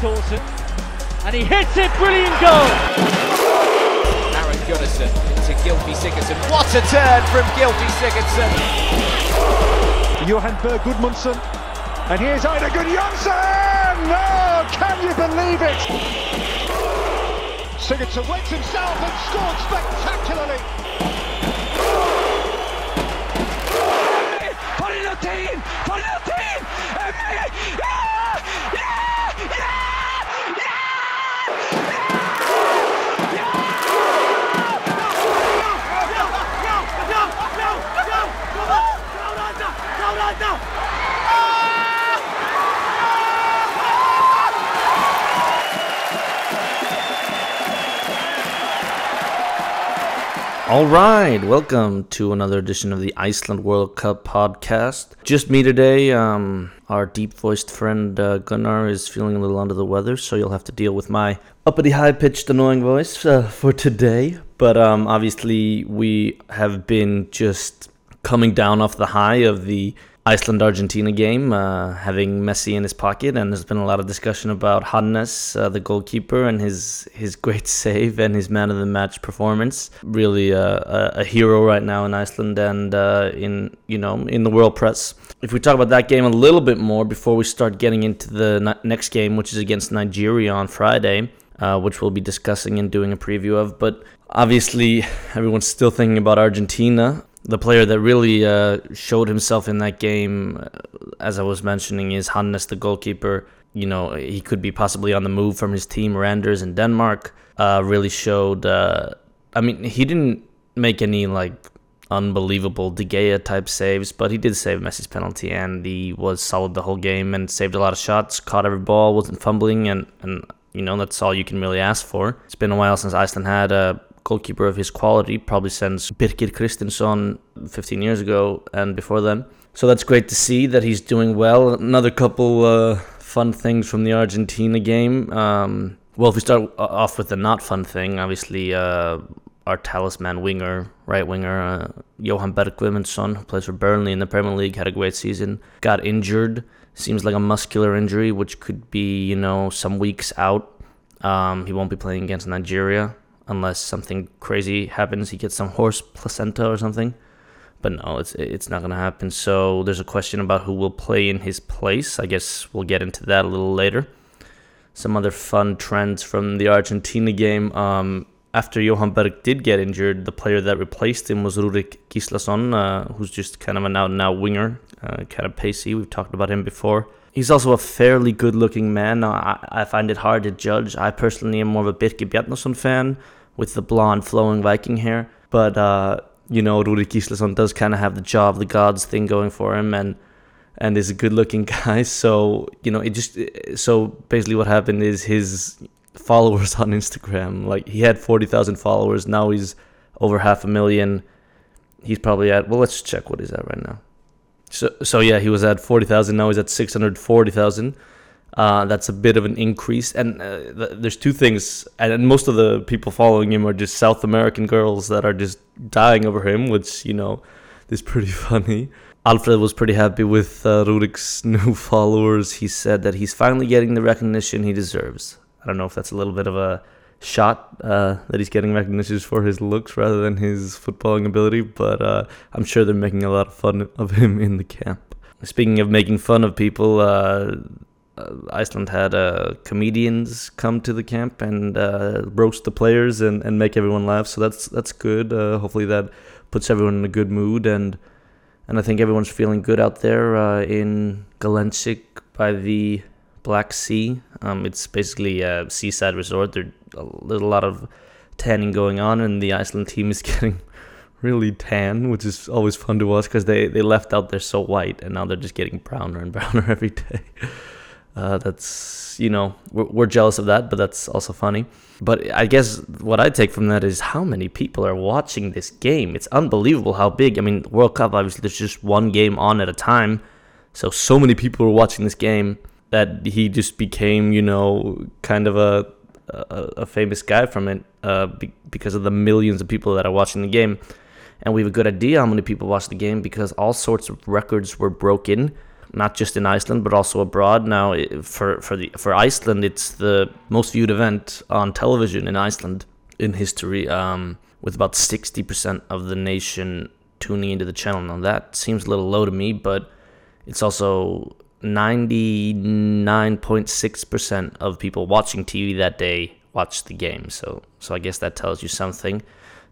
Dawson. And he hits it, brilliant goal! Aron Gunnarsson to Gylfi Sigurdsson. What a turn from Gylfi Sigurdsson! Johan Berg Gudmundsson. And here's Ida Gudjonsson! No, can you believe it? Sigurdsson wakes himself and scored spectacularly. For en latin! For All right, welcome to another edition of the Iceland World Cup podcast. Just me today. Um, our deep-voiced friend uh, Gunnar is feeling a little under the weather, so you'll have to deal with my uppity, high-pitched, annoying voice uh, for today. But um, obviously, we have been just coming down off the high of the Iceland Argentina game, uh, having Messi in his pocket, and there's been a lot of discussion about Hannes, uh, the goalkeeper, and his his great save and his man of the match performance. Really uh, a, a hero right now in Iceland and uh, in you know in the world press. If we talk about that game a little bit more before we start getting into the next game, which is against Nigeria on Friday, uh, which we'll be discussing and doing a preview of, but obviously everyone's still thinking about Argentina the player that really uh, showed himself in that game, uh, as I was mentioning, is Hannes, the goalkeeper. You know, he could be possibly on the move from his team, Randers in Denmark. Uh, really showed. Uh, I mean, he didn't make any like unbelievable De Gea type saves, but he did save Messi's penalty, and he was solid the whole game and saved a lot of shots, caught every ball, wasn't fumbling, and and you know that's all you can really ask for. It's been a while since Iceland had a goalkeeper of his quality, probably since Birkir Kristinsson 15 years ago and before then. So that's great to see that he's doing well. Another couple uh, fun things from the Argentina game. Um, well, if we start off with the not fun thing, obviously uh, our talisman winger, right winger, uh, Johan Berg who plays for Burnley in the Premier League, had a great season. Got injured. Seems like a muscular injury, which could be, you know, some weeks out. Um, he won't be playing against Nigeria unless something crazy happens. He gets some horse placenta or something. But no, it's it's not gonna happen. So there's a question about who will play in his place. I guess we'll get into that a little later. Some other fun trends from the Argentina game. Um, after Johan Berg did get injured, the player that replaced him was Rúrik Gíslason, uh, who's just kind of an out-and-out winger, uh, kind of pacey. We've talked about him before. He's also a fairly good-looking man. I, I find it hard to judge. I personally am more of a Birkir Bjarnason fan with the blonde flowing Viking hair. But uh, you know, Rúrik Gíslason does kind of have the jaw of the gods thing going for him, and and is a good-looking guy. So you know, it just so basically what happened is his followers on Instagram, like he had forty thousand followers, now he's over half a million. He's probably at well, let's check what he's at right now. So so yeah, he was at forty thousand. Now he's at six hundred forty thousand. Uh, that's a bit of an increase. And uh, th- there's two things, and most of the people following him are just South American girls that are just dying over him, which you know is pretty funny. Alfred was pretty happy with uh, Rúrik's new followers. He said that he's finally getting the recognition he deserves. I don't know if that's a little bit of a shot uh, that he's getting recognition for his looks rather than his footballing ability, but uh, I'm sure they're making a lot of fun of him in the camp. Speaking of making fun of people, uh, Iceland had uh, comedians come to the camp and uh, roast the players and, and make everyone laugh. So that's that's good. Uh, hopefully that puts everyone in a good mood and and I think everyone's feeling good out there uh, in Gelendzhik by the Black Sea. Um, it's basically a seaside resort. There, there's a lot of tanning going on, and the Iceland team is getting really tan, which is always fun to watch because they, they left out there so white, and now they're just getting browner and browner every day. Uh, that's you know we're, we're, jealous of that, but that's also funny. But I guess what I take from that is how many people are watching this game. It's unbelievable how big. I mean, World Cup obviously there's just one game on at a time, so so many people are watching this game that he just became you know kind of a a, a famous guy from it uh, be, because of the millions of people that are watching the game. And we have a good idea how many people watch the game because all sorts of records were broken not just in Iceland but also abroad. Now, for for the for Iceland, it's the most viewed event on television in Iceland in history, um, with about sixty percent of the nation tuning into the channel. Now that seems a little low to me, but it's also 99.6% of people watching TV that day watched the game. So so I guess that tells you something.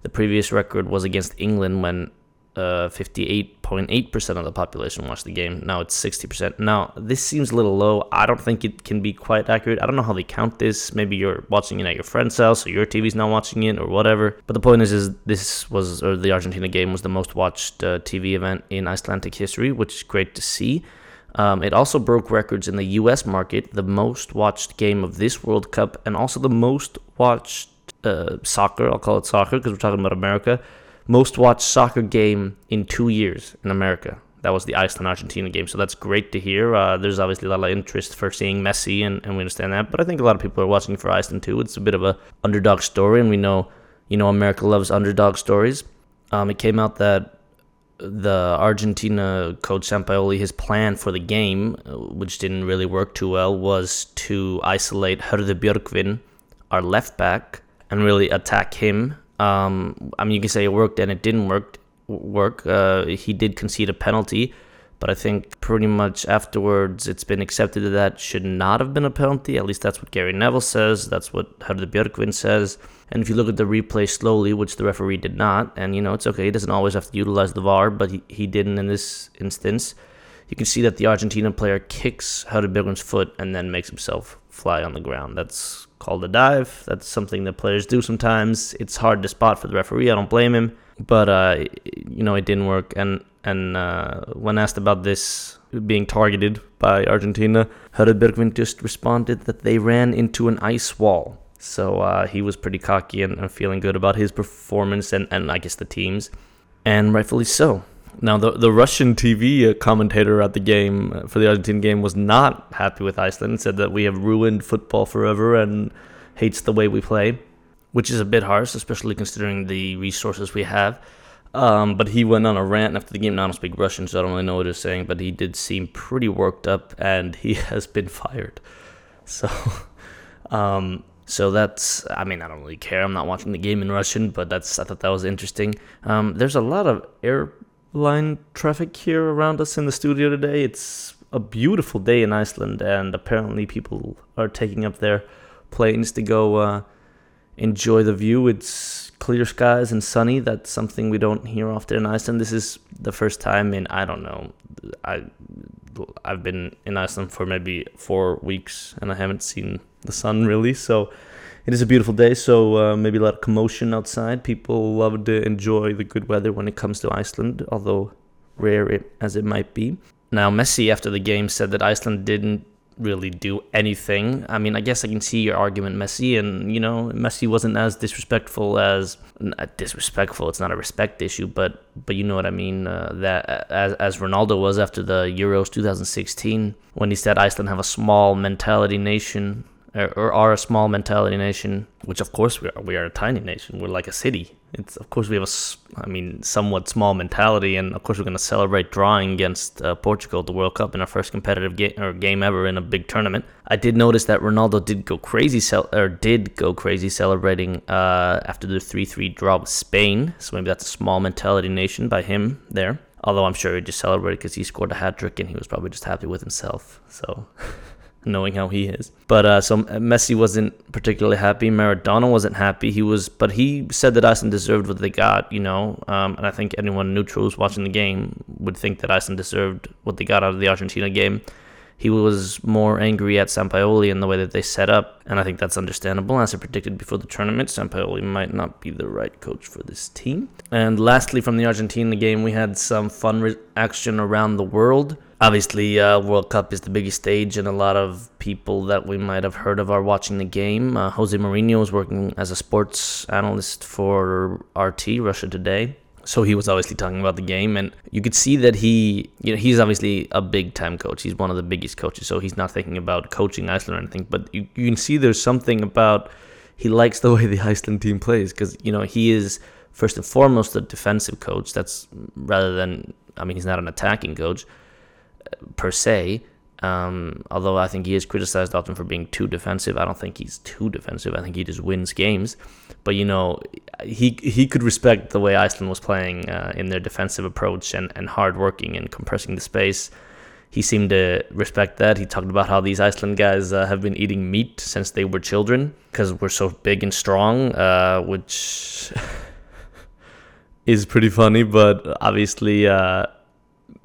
The previous record was against England when uh, 58.8% of the population watched the game. Now it's 60%. Now, this seems a little low. I don't think it can be quite accurate. I don't know how they count this. Maybe you're watching it at your friend's house, or your TV's not watching it, or whatever. But the point is, is this was, or the Argentina game was the most watched uh, TV event in Icelandic history, which is great to see. Um, it also broke records in the US market, the most watched game of this World Cup, and also the most watched uh, soccer. I'll call it soccer because we're talking about America most watched soccer game in two years in America. That was the Iceland Argentina game. So that's great to hear. Uh, there's obviously a lot of interest for seeing Messi, and, and we understand that. But I think a lot of people are watching for Iceland too. It's a bit of a underdog story, and we know, you know, America loves underdog stories. Um, it came out that the Argentina coach Sampaoli, his plan for the game, uh, which didn't really work too well, was to isolate Hörður Björgvin, our left back, and really attack him um, I mean, you can say it worked and it didn't work. Work. Uh, he did concede a penalty, but I think pretty much afterwards it's been accepted that that should not have been a penalty. At least that's what Gary Neville says. That's what Hörður Björgvin says. And if you look at the replay slowly, which the referee did not, and you know it's okay, he doesn't always have to utilize the VAR, but he, he didn't in this instance. You can see that the Argentina player kicks Hörður Björgvin's foot and then makes himself fly on the ground. That's called a dive. That's something that players do sometimes. It's hard to spot for the referee. I don't blame him, but uh, you know it didn't work. And and uh, when asked about this being targeted by Argentina, Björgvin just responded that they ran into an ice wall. So uh, he was pretty cocky and, and feeling good about his performance and, and I guess the team's, and rightfully so. Now, the, the Russian TV commentator at the game uh, for the Argentine game was not happy with Iceland, said that we have ruined football forever and hates the way we play, which is a bit harsh, especially considering the resources we have. Um, but he went on a rant after the game. Now, I don't speak Russian, so I don't really know what he's saying, but he did seem pretty worked up and he has been fired. So, um, so that's, I mean, I don't really care. I'm not watching the game in Russian, but that's, I thought that was interesting. Um, there's a lot of air line traffic here around us in the studio today. It's a beautiful day in Iceland, and apparently people are taking up their planes to go uh, enjoy the view. It's clear skies and sunny. That's something we don't hear often in Iceland. This is the first time in I don't know. I I've been in Iceland for maybe four weeks, and I haven't seen the sun really. So it is a beautiful day, so uh, maybe a lot of commotion outside. People love to enjoy the good weather when it comes to Iceland, although rare it, as it might be. Now, Messi, after the game, said that Iceland didn't really do anything. I mean, I guess I can see your argument, Messi, and you know, Messi wasn't as disrespectful as disrespectful. It's not a respect issue, but but you know what I mean. Uh, that as as Ronaldo was after the Euros 2016, when he said Iceland have a small mentality nation or are a small mentality nation, which of course we are. We are a tiny nation. We're like a city. It's of course we have a, I mean, somewhat small mentality, and of course we're going to celebrate drawing against uh, Portugal at the World Cup in our first competitive game or game ever in a big tournament. I did notice that Ronaldo did go crazy, cel- or did go crazy celebrating uh, after the three-three draw with Spain. So maybe that's a small mentality nation by him there. Although I'm sure he just celebrated because he scored a hat trick and he was probably just happy with himself. So. knowing how he is. But uh, so Messi wasn't particularly happy. Maradona wasn't happy. He was, but he said that Iceland deserved what they got. You know, um, and I think anyone neutral who's watching the game would think that Iceland deserved what they got out of the Argentina game he was more angry at Sampaoli and the way that they set up, and I think that's understandable. As I predicted before the tournament, Sampaoli might not be the right coach for this team. And lastly, from the Argentina game, we had some fun re- action around the world. Obviously, uh, World Cup is the biggest stage, and a lot of people that we might have heard of are watching the game. Uh, Jose Mourinho is working as a sports analyst for RT, Russia Today. So he was obviously talking about the game and you could see that he you know he's obviously a big time coach. He's one of the biggest coaches so he's not thinking about coaching iceland or anything but you, you can see there's something about he likes the way the iceland team plays because you know he is first and foremost a defensive coach. That's rather than i mean he's not an attacking coach per se. Um, although I think he is criticized often for being too defensive. I don't think he's too defensive. I think he just wins games. But you know, he he could respect the way Iceland was playing uh, in their defensive approach and and hard working and compressing the space. He seemed to respect that. He talked about how these Iceland guys uh, have been eating meat since they were children because we're so big and strong, uh, which is pretty funny, but obviously uh,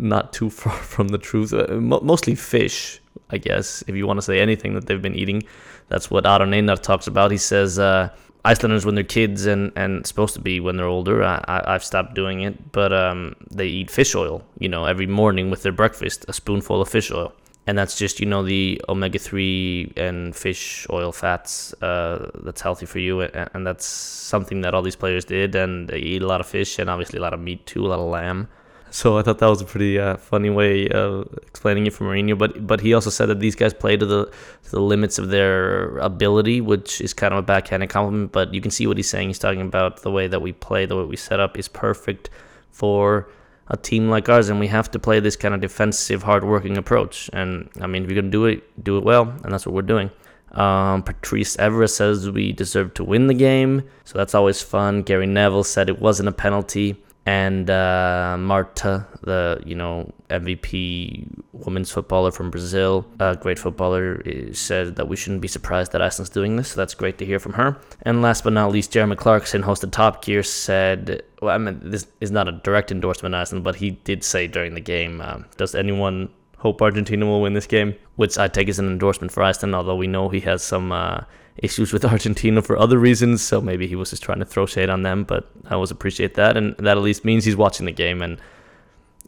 not too far from the truth. Uh, mo- mostly fish, I guess, if you want to say anything that they've been eating. That's what Aron Einar talks about. He says uh, Icelanders, when they're kids and, and supposed to be when they're older, I, I, have stopped doing it, but um, they eat fish oil, you know, every morning with their breakfast, a spoonful of fish oil. And that's just, you know, the omega 3 and fish oil fats uh, that's healthy for you. And, and that's something that all these players did. And they eat a lot of fish and obviously a lot of meat too, a lot of lamb. So I thought that was a pretty uh, funny way of explaining it for Mourinho. But but he also said that these guys play to the to the limits of their ability, which is kind of a backhanded compliment. But you can see what he's saying. He's talking about the way that we play, the way we set up is perfect for a team like ours, and we have to play this kind of defensive, hard-working approach. And I mean, if you're gonna do it, do it well, and that's what we're doing. Um, Patrice Evra says we deserve to win the game, so that's always fun. Gary Neville said it wasn't a penalty and uh, Marta, the you know MVP women's footballer from Brazil, a great footballer, said that we shouldn't be surprised that Iceland's doing this. So that's great to hear from her. And last but not least, Jeremy Clarkson, host of Top Gear, said, "Well, I mean, this is not a direct endorsement of Iceland, but he did say during the game, um, does anyone?" Hope Argentina will win this game, which I take as an endorsement for Iceland, although we know he has some uh, issues with Argentina for other reasons, so maybe he was just trying to throw shade on them. But I always appreciate that, and that at least means he's watching the game. And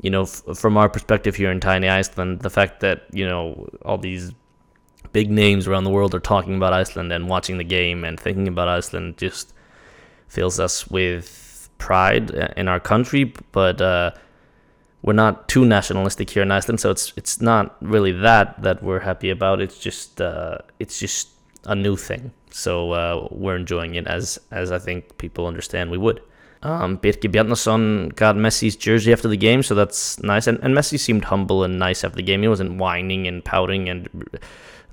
you know, f- from our perspective here in tiny Iceland, the fact that you know all these big names around the world are talking about Iceland and watching the game and thinking about Iceland just fills us with pride in our country. But uh, we're not too nationalistic here in Iceland, so it's it's not really that that we're happy about. It's just uh, it's just a new thing. So uh, we're enjoying it as as I think people understand we would. Um, Birkir Bjarnason got Messi's jersey after the game, so that's nice. And, and Messi seemed humble and nice after the game. He wasn't whining and pouting. And,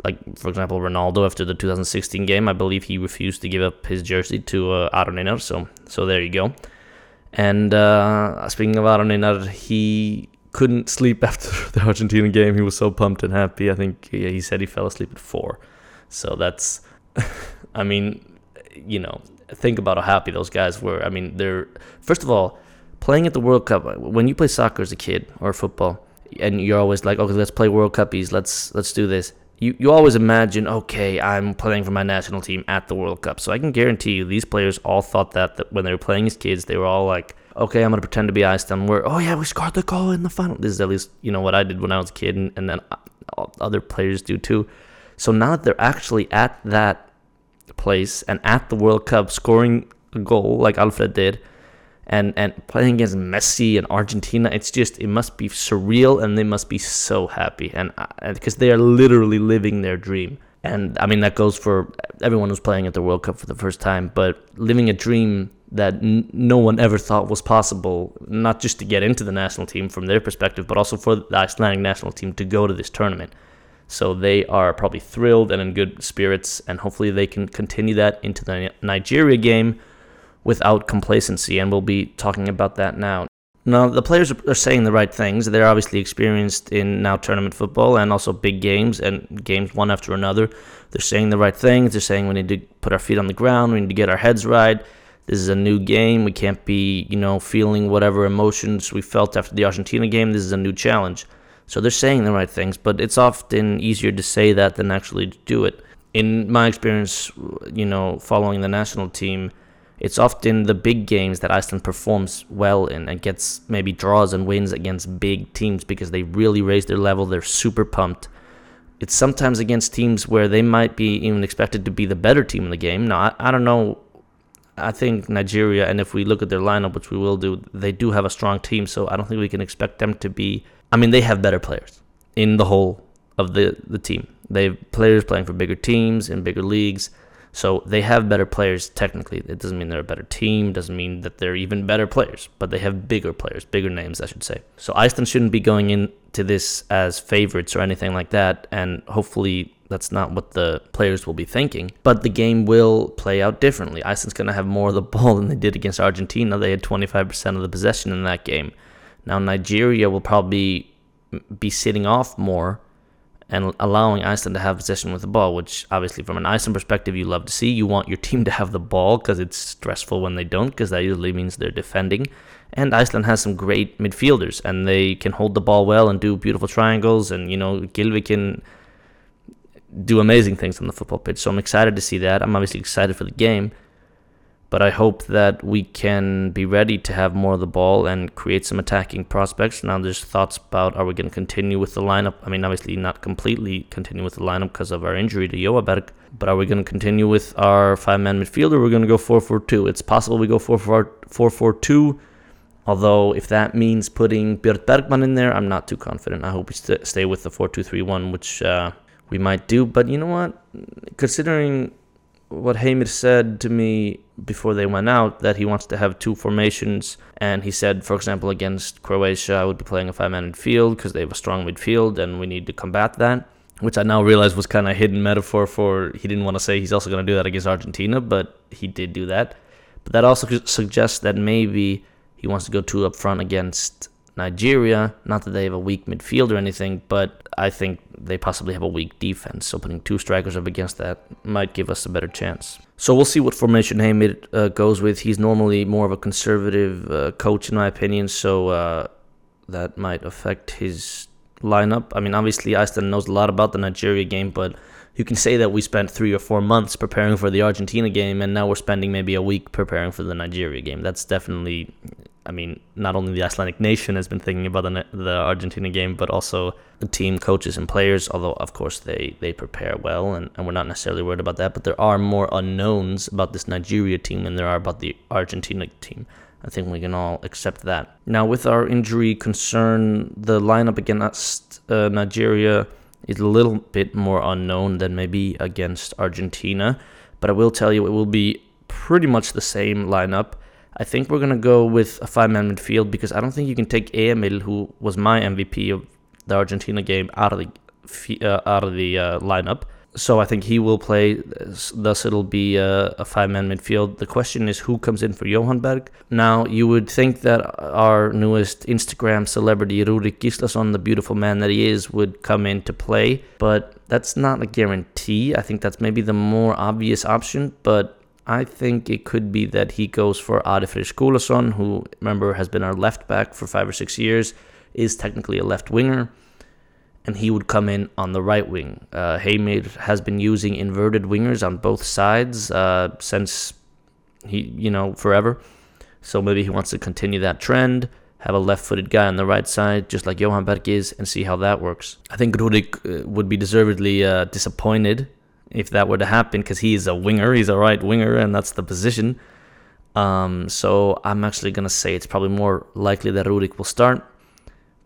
like, for example, Ronaldo after the 2016 game, I believe he refused to give up his jersey to uh, Einar. So, so there you go. And uh, speaking of Aron Einar, he couldn't sleep after the Argentina game. He was so pumped and happy. I think he said he fell asleep at four. So that's, I mean, you know, think about how happy those guys were. I mean, they're first of all playing at the World Cup. When you play soccer as a kid or football, and you're always like, okay, let's play World Cuppies. Let's let's do this. You you always imagine, okay, I'm playing for my national team at the World Cup. So I can guarantee you, these players all thought that, that when they were playing as kids, they were all like, okay, I'm gonna pretend to be Iceland. We're oh yeah, we scored the goal in the final. This is at least you know what I did when I was a kid, and, and then uh, other players do too. So now that they're actually at that place and at the World Cup scoring a goal like Alfred did and and playing against Messi and Argentina, it's just it must be surreal and they must be so happy and uh, because they are literally living their dream. And I mean that goes for everyone who's playing at the World Cup for the first time, but living a dream that n- no one ever thought was possible, not just to get into the national team from their perspective, but also for the Icelandic national team to go to this tournament. So they are probably thrilled and in good spirits, and hopefully they can continue that into the Nigeria game without complacency. And we'll be talking about that now. Now, the players are saying the right things. They're obviously experienced in now tournament football and also big games and games one after another. They're saying the right things. They're saying we need to put our feet on the ground. We need to get our heads right. This is a new game. We can't be, you know, feeling whatever emotions we felt after the Argentina game. This is a new challenge. So they're saying the right things, but it's often easier to say that than actually to do it. In my experience, you know, following the national team, it's often the big games that Iceland performs well in and gets maybe draws and wins against big teams because they really raise their level. They're super pumped. It's sometimes against teams where they might be even expected to be the better team in the game. Now, I, I don't know. I think Nigeria, and if we look at their lineup, which we will do, they do have a strong team, so I don't think we can expect them to be I mean, they have better players in the whole of the, the team. They have players playing for bigger teams in bigger leagues. So they have better players technically. It doesn't mean they're a better team, doesn't mean that they're even better players, but they have bigger players, bigger names, I should say. So Iceland shouldn't be going into this as favorites or anything like that, and hopefully that's not what the players will be thinking. But the game will play out differently. Iceland's going to have more of the ball than they did against Argentina. They had 25% of the possession in that game. Now Nigeria will probably be sitting off more and allowing Iceland to have possession with the ball, which obviously from an Iceland perspective you love to see. You want your team to have the ball because it's stressful when they don't, because that usually means they're defending. And Iceland has some great midfielders, and they can hold the ball well and do beautiful triangles. And you know, Gylfi can do amazing things on the football pitch. So I'm excited to see that. I'm obviously excited for the game. But I hope that we can be ready to have more of the ball and create some attacking prospects. Now, there's thoughts about are we going to continue with the lineup? I mean, obviously, not completely continue with the lineup because of our injury to Johan Berg, but are we going to continue with our five man midfield or we're going to go 4 4 2? It's possible we go 4 4 2. Although, if that means putting Björn Bergmann in there, I'm not too confident. I hope we st- stay with the 4 2 3 1, which uh, we might do. But you know what? Considering what Heimir said to me before they went out that he wants to have two formations. And he said, for example, against Croatia, I would be playing a five man midfield because they have a strong midfield and we need to combat that. Which I now realize was kind of hidden metaphor for he didn't want to say he's also going to do that against Argentina, but he did do that. But that also suggests that maybe he wants to go two up front against Nigeria. Not that they have a weak midfield or anything, but I think they possibly have a weak defense. So putting two strikers up against that might give us a better chance. So we'll see what formation Heimir uh, goes with. He's normally more of a conservative uh, coach, in my opinion, so uh, that might affect his lineup. I mean, obviously, Iceland knows a lot about the Nigeria game, but you can say that we spent three or four months preparing for the Argentina game, and now we're spending maybe a week preparing for the Nigeria game. That's definitely I mean, not only the Icelandic nation has been thinking about the, the Argentina game, but also the team, coaches, and players. Although, of course, they, they prepare well, and, and we're not necessarily worried about that. But there are more unknowns about this Nigeria team than there are about the Argentina team. I think we can all accept that. Now, with our injury concern, the lineup against uh, Nigeria is a little bit more unknown than maybe against Argentina. But I will tell you, it will be pretty much the same lineup I think we're going to go with a five man midfield because I don't think you can take Emil, who was my MVP of the Argentina game, out of the uh, out of the uh, lineup. So I think he will play. Thus, it'll be a, a five man midfield. The question is who comes in for Johan Berg. Now, you would think that our newest Instagram celebrity, Rurik Gislason, the beautiful man that he is, would come in to play, but that's not a guarantee. I think that's maybe the more obvious option, but I think it could be that he goes for Ari Freyr Skulason, who, remember, has been our left back for five or six years, is technically a left winger, and he would come in on the right wing. Uh, Heimir has been using inverted wingers on both sides uh, since he, you know, forever. So maybe he wants to continue that trend, have a left footed guy on the right side, just like Johan Berg is, and see how that works. I think Rurik uh, would be deservedly uh, disappointed if that were to happen because he's a winger, he's a right winger, and that's the position. Um, so I'm actually gonna say it's probably more likely that Rurik will start,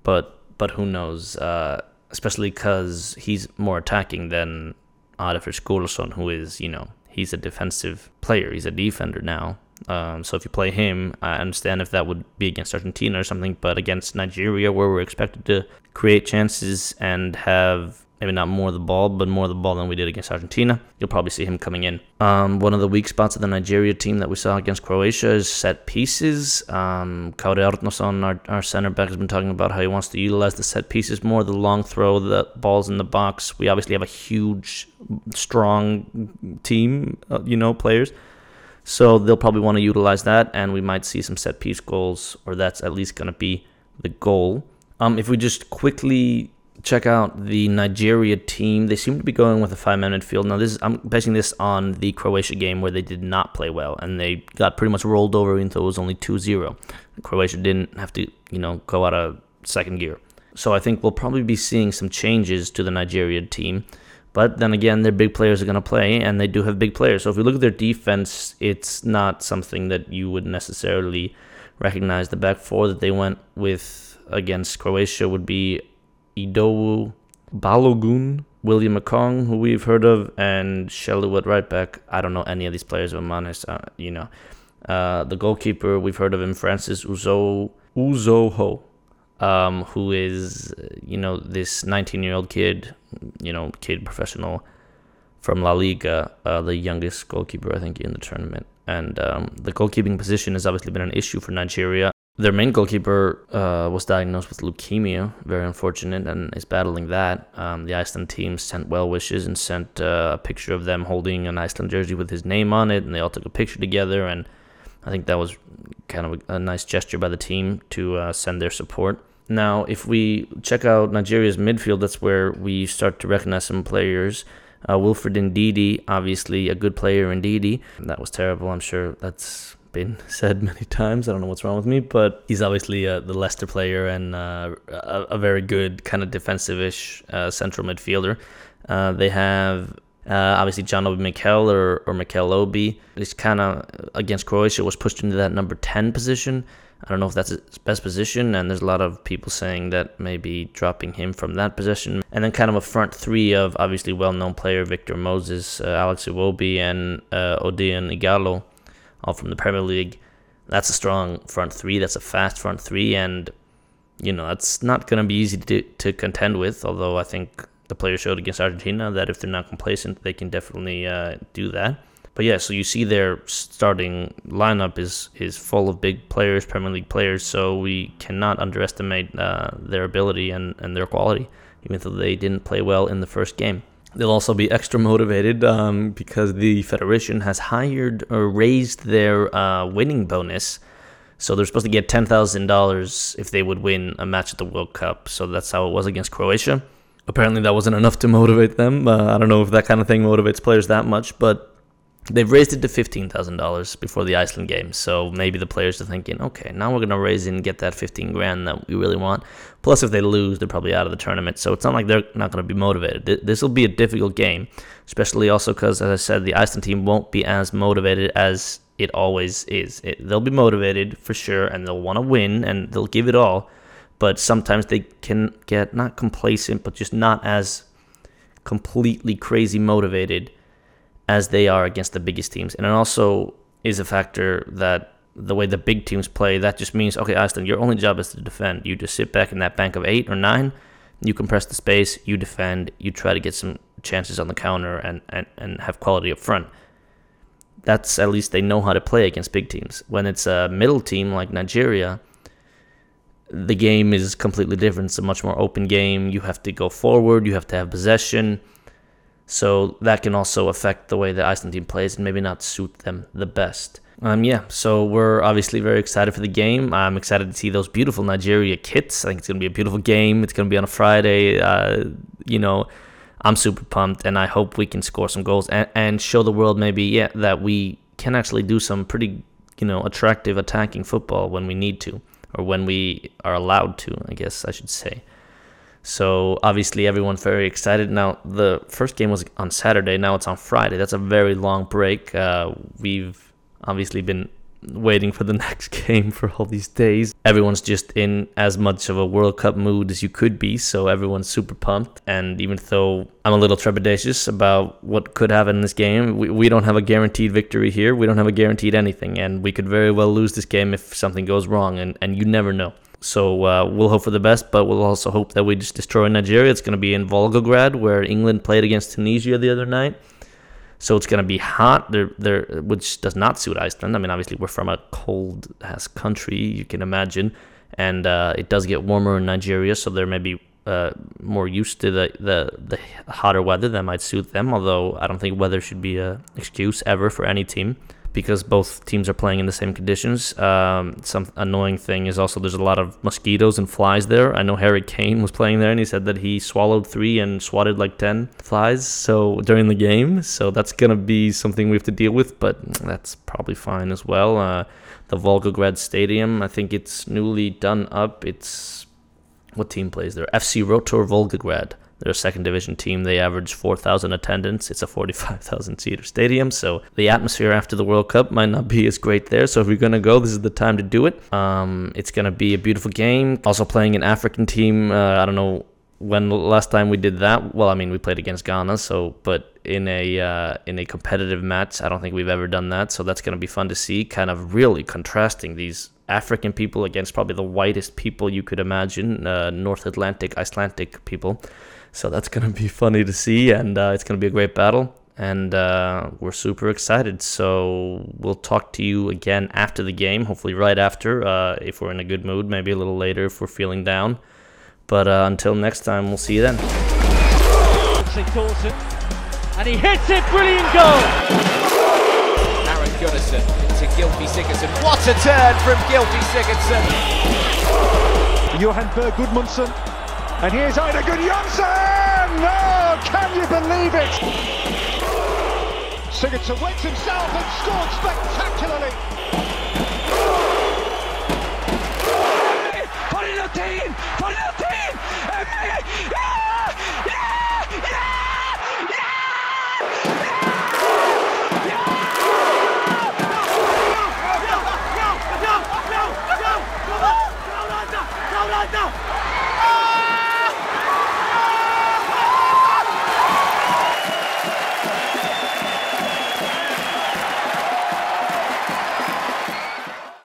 but but who knows? Uh, especially because he's more attacking than Ari Freyr Skulason, who is you know he's a defensive player, he's a defender now. Um, so if you play him, I understand if that would be against Argentina or something, but against Nigeria, where we're expected to create chances and have maybe not more of the ball, but more of the ball than we did against Argentina. You'll probably see him coming in. Um, one of the weak spots of the Nigeria team that we saw against Croatia is set pieces. Um, Árnason, our, our center back, has been talking about how he wants to utilize the set pieces more, the long throw, the balls in the box. We obviously have a huge, strong team, uh, you know, players. So they'll probably want to utilize that, and we might see some set piece goals, or that's at least going to be the goal. Um, if we just quickly check out the Nigeria team. They seem to be going with a five-man midfield. Now, this is, I'm basing this on the Croatia game where they did not play well and they got pretty much rolled over until it was only 2-0. Croatia didn't have to, you know, go out of second gear. So I think we'll probably be seeing some changes to the Nigeria team. But then again, their big players are going to play, and they do have big players. So if we look at their defense, it's not something that you would necessarily recognize. The back four that they went with against Croatia would be Idowu Balogun, William McCong, who we've heard of, and Shelly at right back. I don't know any of these players, if I'm honest. Uh, you know, uh, the goalkeeper we've heard of him, Francis Uzo Uzoho, um, who is you know this 19 year old kid, you know, kid professional from La Liga, uh, the youngest goalkeeper I think in the tournament. And um, the goalkeeping position has obviously been an issue for Nigeria. Their main goalkeeper uh, was diagnosed with leukemia, very unfortunate, and is battling that. Um, the Iceland team sent well wishes and sent uh, a picture of them holding an Iceland jersey with his name on it, and they all took a picture together. And I think that was kind of a, nice gesture by the team to uh, send their support. Now, if we check out Nigeria's midfield, that's where we start to recognize some players. Uh, Wilfred Ndidi, obviously a good player Ndidi. That was terrible. I'm sure that's been said many times. I don't know what's wrong with me, but he's obviously uh, the Leicester player and uh, a, a, very good kind of defensive-ish uh, central midfielder. Uh, they have uh, obviously John Obi Mikel or, or Mikel Obi. He's kind of against Croatia was pushed into that number 10 position. I don't know if that's his best position, and there's a lot of people saying that maybe dropping him from that position. And then kind of a front three of obviously well-known player Victor Moses, uh, Alex Iwobi, and uh, Odion Ighalo all from the Premier League. That's a strong front three. That's a fast front three, and you know that's not going to be easy to to contend with. Although I think the players showed against Argentina that if they're not complacent, they can definitely uh, do that. But yeah, so you see their starting lineup is is full of big players, Premier League players. So we cannot underestimate uh, their ability and, and their quality, even though they didn't play well in the first game. They'll also be extra motivated um, because the federation has hired or raised their uh, winning bonus. So they're supposed to get ten thousand dollars if they would win a match at the World Cup. So that's how it was against Croatia. Apparently, that wasn't enough to motivate them. Uh, I don't know if that kind of thing motivates players that much, but They've raised it to fifteen thousand dollars before the Iceland game, so maybe the players are thinking, okay, now we're gonna raise and get that fifteen grand that we really want. Plus, if they lose, they're probably out of the tournament, so it's not like they're not gonna be motivated. This will be a difficult game, especially also because, as I said, the Iceland team won't be as motivated as it always is. It, they'll be motivated for sure, and they'll want to win, and they'll give it all. But sometimes they can get not complacent, but just not as completely crazy motivated as they are against the biggest teams. And it also is a factor that the way the big teams play, that just means, okay, Iceland, your only job is to defend. You just sit back in that bank of eight or nine, you compress the space, you defend, you try to get some chances on the counter and, and, and have quality up front. That's at least they know how to play against big teams. When it's a middle team like Nigeria, the game is completely different. It's a much more open game. You have to go forward, you have to have possession so that can also affect the way the Iceland team plays and maybe not suit them the best. Um, yeah, so we're obviously very excited for the game. I'm excited to see those beautiful Nigeria kits. I think it's going to be a beautiful game. It's going to be on a Friday. Uh, you know, I'm super pumped, and I hope we can score some goals and, and show the world maybe yeah that we can actually do some pretty you know attractive attacking football when we need to or when we are allowed to. I guess I should say. So obviously everyone's very excited. Now the first game was on Saturday. Now it's on Friday. That's a very long break. Uh, we've obviously been waiting for the next game for all these days. Everyone's just in as much of a World Cup mood as you could be, so everyone's super pumped. And even though I'm a little trepidatious about what could happen in this game, we, we don't have a guaranteed victory here. We don't have a guaranteed anything, and we could very well lose this game if something goes wrong, and, and you never know. So uh, we'll hope for the best, but we'll also hope that we just destroy Nigeria. It's going to be in Volgograd, where England played against Tunisia the other night. So it's going to be hot, there, there, which does not suit Iceland. I mean, obviously we're from a cold ass country, you can imagine, and uh, it does get warmer in Nigeria, so they're maybe uh, more used to the, the the hotter weather that might suit them. Although I don't think weather should be an excuse ever for any team because both teams are playing in the same conditions. Um, some annoying thing is also there's a lot of mosquitoes and flies there. I know Harry Kane was playing there and he said that he swallowed three and swatted like 10 flies so during the game. So that's going to be something we have to deal with, but that's probably fine as well. Uh, the Volgograd Stadium, I think it's newly done up. It's what team plays there? FC Rotor Volgograd. They're a second division team. They average 4,000 attendance. It's a 45,000 seater stadium. So the atmosphere after the World Cup might not be as great there. So if you're going to go, this is the time to do it. Um, it's going to be a beautiful game. Also playing an African team. Uh, I don't know when last time we did that, well, I mean, we played against Ghana, so but in a uh, in a competitive match, I don't think we've ever done that. So that's going to be fun to see. Kind of really contrasting these African people against probably the whitest people you could imagine, uh, North Atlantic, Icelandic people. So that's going to be funny to see, and uh, it's going to be a great battle. And uh, we're super excited. So we'll talk to you again after the game, hopefully right after, uh, if we're in a good mood, maybe a little later if we're feeling down. But uh, until next time, we'll see you then. Dawson. And he hits it, brilliant goal! Aron Gunnarsson to Gylfi Sigurdsson. What a turn from Gylfi Sigurdsson! Johan Berg Gudmundsson. And here's Ida Gunnarsson! No, can you believe it? Sigurdsson wets himself and scored spectacularly. For en rutin! For! Ja! Ja!